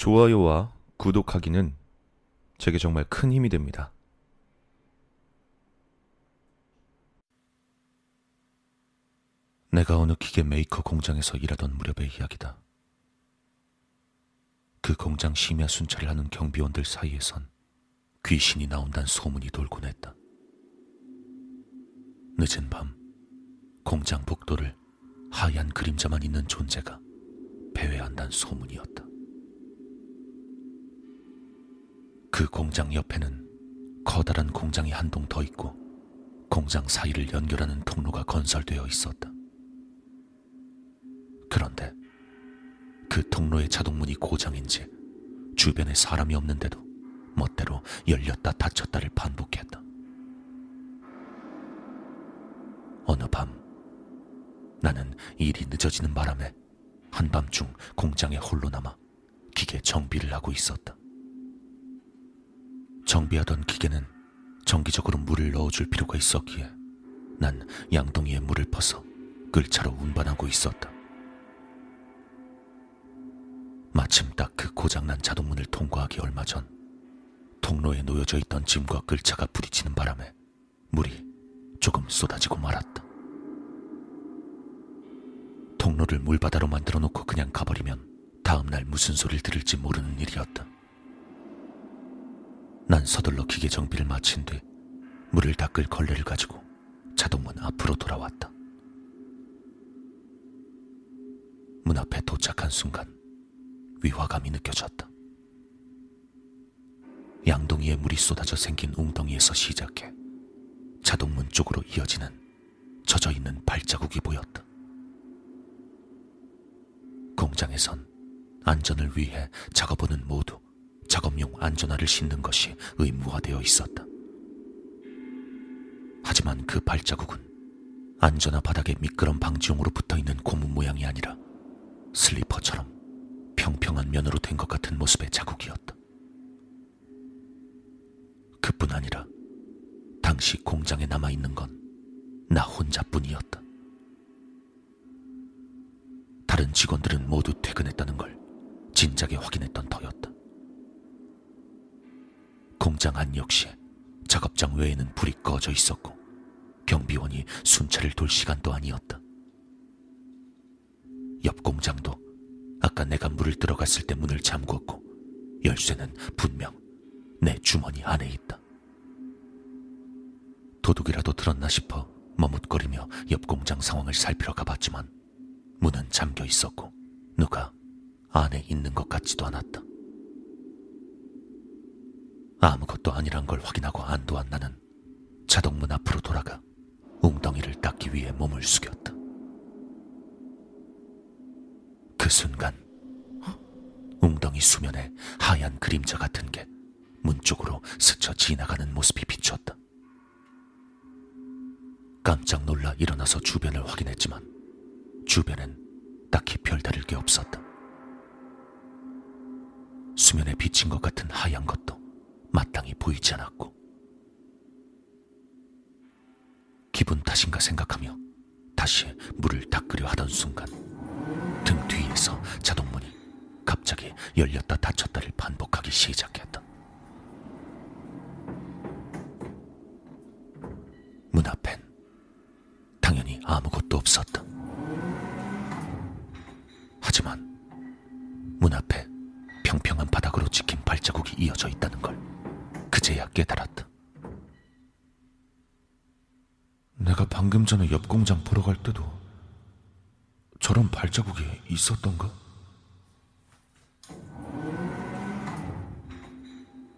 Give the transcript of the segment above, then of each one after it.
좋아요와 구독하기는 제게 정말 큰 힘이 됩니다. 내가 어느 기계 메이커 공장에서 일하던 무렵의 이야기다. 그 공장 심야 순찰을 하는 경비원들 사이에선 귀신이 나온다는 소문이 돌곤 했다. 늦은 밤, 공장 복도를 하얀 그림자만 있는 존재가 배회한다는 소문이었다. 그 공장 옆에는 커다란 공장이 한 동 더 있고 공장 사이를 연결하는 통로가 건설되어 있었다. 그런데 그 통로의 자동문이 고장인지 주변에 사람이 없는데도 멋대로 열렸다 닫혔다를 반복했다. 어느 밤 나는 일이 늦어지는 바람에 한밤중 공장에 홀로 남아 기계 정비를 하고 있었다. 정비하던 기계는 정기적으로 물을 넣어줄 필요가 있었기에 난 양동이에 물을 퍼서 끌차로 운반하고 있었다. 마침 딱 그 고장난 자동문을 통과하기 얼마 전 통로에 놓여져 있던 짐과 끌차가 부딪히는 바람에 물이 조금 쏟아지고 말았다. 통로를 물바다로 만들어 놓고 그냥 가버리면 다음날 무슨 소리를 들을지 모르는 일이었다. 난 서둘러 기계 정비를 마친 뒤 물을 닦을 걸레를 가지고 자동문 앞으로 돌아왔다. 문 앞에 도착한 순간 위화감이 느껴졌다. 양동이에 물이 쏟아져 생긴 웅덩이에서 시작해 자동문 쪽으로 이어지는 젖어 있는 발자국이 보였다. 공장에선 안전을 위해 작업원은 모두 작업용 안전화를 신는 것이 의무화되어 있었다. 하지만 그 발자국은 안전화 바닥에 미끄럼 방지용으로 붙어 있는 고무 모양이 아니라 슬리퍼처럼 평평한 면으로 된 것 같은 모습의 자국이었다. 그뿐 아니라 당시 공장에 남아 있는 건 나 혼자뿐이었다. 다른 직원들은 모두 퇴근했다는 걸 진작에 확인했던 터였다. 공장 안 역시 작업장 외에는 불이 꺼져 있었고 경비원이 순찰을 돌 시간도 아니었다. 옆 공장도 아까 내가 물을 들어갔을 때 문을 잠궜고 열쇠는 분명 내 주머니 안에 있다. 도둑이라도 들었나 싶어 머뭇거리며 옆 공장 상황을 살피러 가봤지만 문은 잠겨 있었고 누가 안에 있는 것 같지도 않았다. 아무것도 아니란 걸 확인하고 안도한 나는 자동문 앞으로 돌아가 웅덩이를 닦기 위해 몸을 숙였다. 그 순간 웅덩이 수면에 하얀 그림자 같은 게 문 쪽으로 스쳐 지나가는 모습이 비쳤다. 깜짝 놀라 일어나서 주변을 확인했지만 주변엔 딱히 별다를 게 없었다. 수면에 비친 것 같은 하얀 것도 마땅히 보이지 않았고 기분 탓인가 생각하며 다시 물을 닦으려 하던 순간 등 뒤에서 자동문이 갑자기 열렸다 닫혔다를 반복하기 시작했다. 문 앞엔 당연히 아무것도 없었다. 하지만 문 앞에 평평한 바닥으로 찍힌 발자국이 이어져 있다는 걸 그제야 깨달았다. 내가 방금 전에 옆 공장 보러 갈 때도 저런 발자국이 있었던가?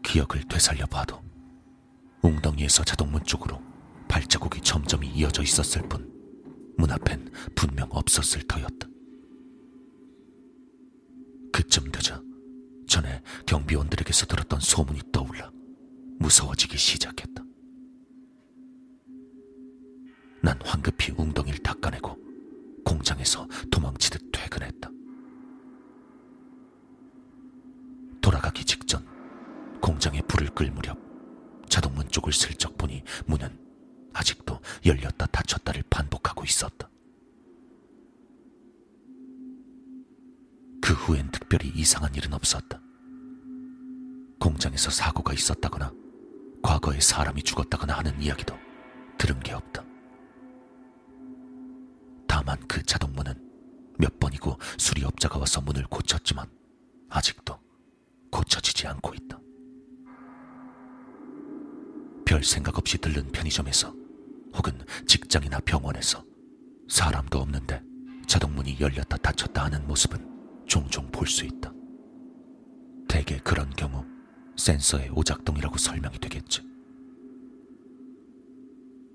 기억을 되살려 봐도 웅덩이에서 자동문 쪽으로 발자국이 점점 이어져 있었을 뿐 문 앞엔 분명 없었을 터였다. 그쯤 되자 전에 경비원들에게서 들었던 소문이 떠올라 무서워지기 시작했다. 난 황급히 웅덩이를 닦아내고 공장에서 도망치듯 퇴근했다. 돌아가기 직전 공장에 불을 끌 무렵 자동문 쪽을 슬쩍 보니 문은 아직도 열렸다 닫혔다를 반복하고 있었다. 그 후엔 특별히 이상한 일은 없었다. 공장에서 사고가 있었다거나 과거에 사람이 죽었다거나 하는 이야기도 들은 게 없다. 다만 그 자동문은 몇 번이고 수리업자가 와서 문을 고쳤지만 아직도 고쳐지지 않고 있다. 별 생각 없이 들른 편의점에서 혹은 직장이나 병원에서 사람도 없는데 자동문이 열렸다 닫혔다 하는 모습은 종종 볼 수 있다. 대개 그런 경우 센서의 오작동이라고 설명이 되겠지.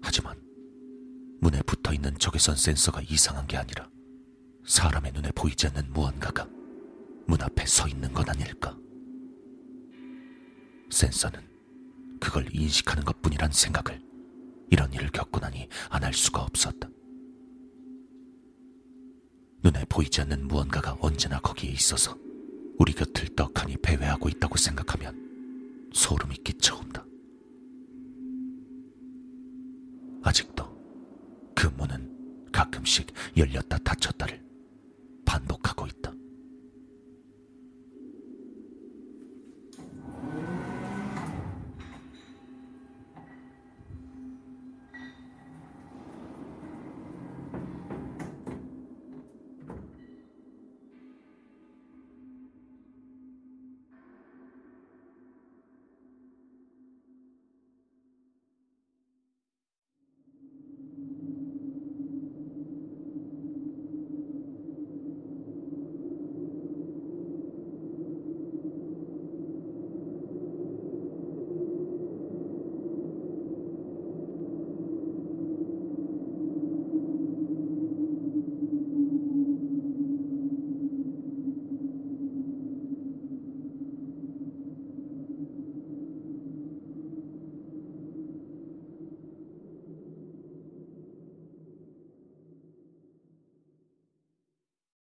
하지만 문에 붙어 있는 적외선 센서가 이상한 게 아니라 사람의 눈에 보이지 않는 무언가가 문 앞에 서 있는 건 아닐까. 센서는 그걸 인식하는 것 뿐이란 생각을 이런 일을 겪고 나니 안 할 수가 없었다. 눈에 보이지 않는 무언가가 언제나 거기에 있어서 우리 곁을 떡하니 배회하고 있다고 생각하면 소름이 끼쳐온다. 아직도 그 문은 가끔씩 열렸다 닫혔다를 반복하고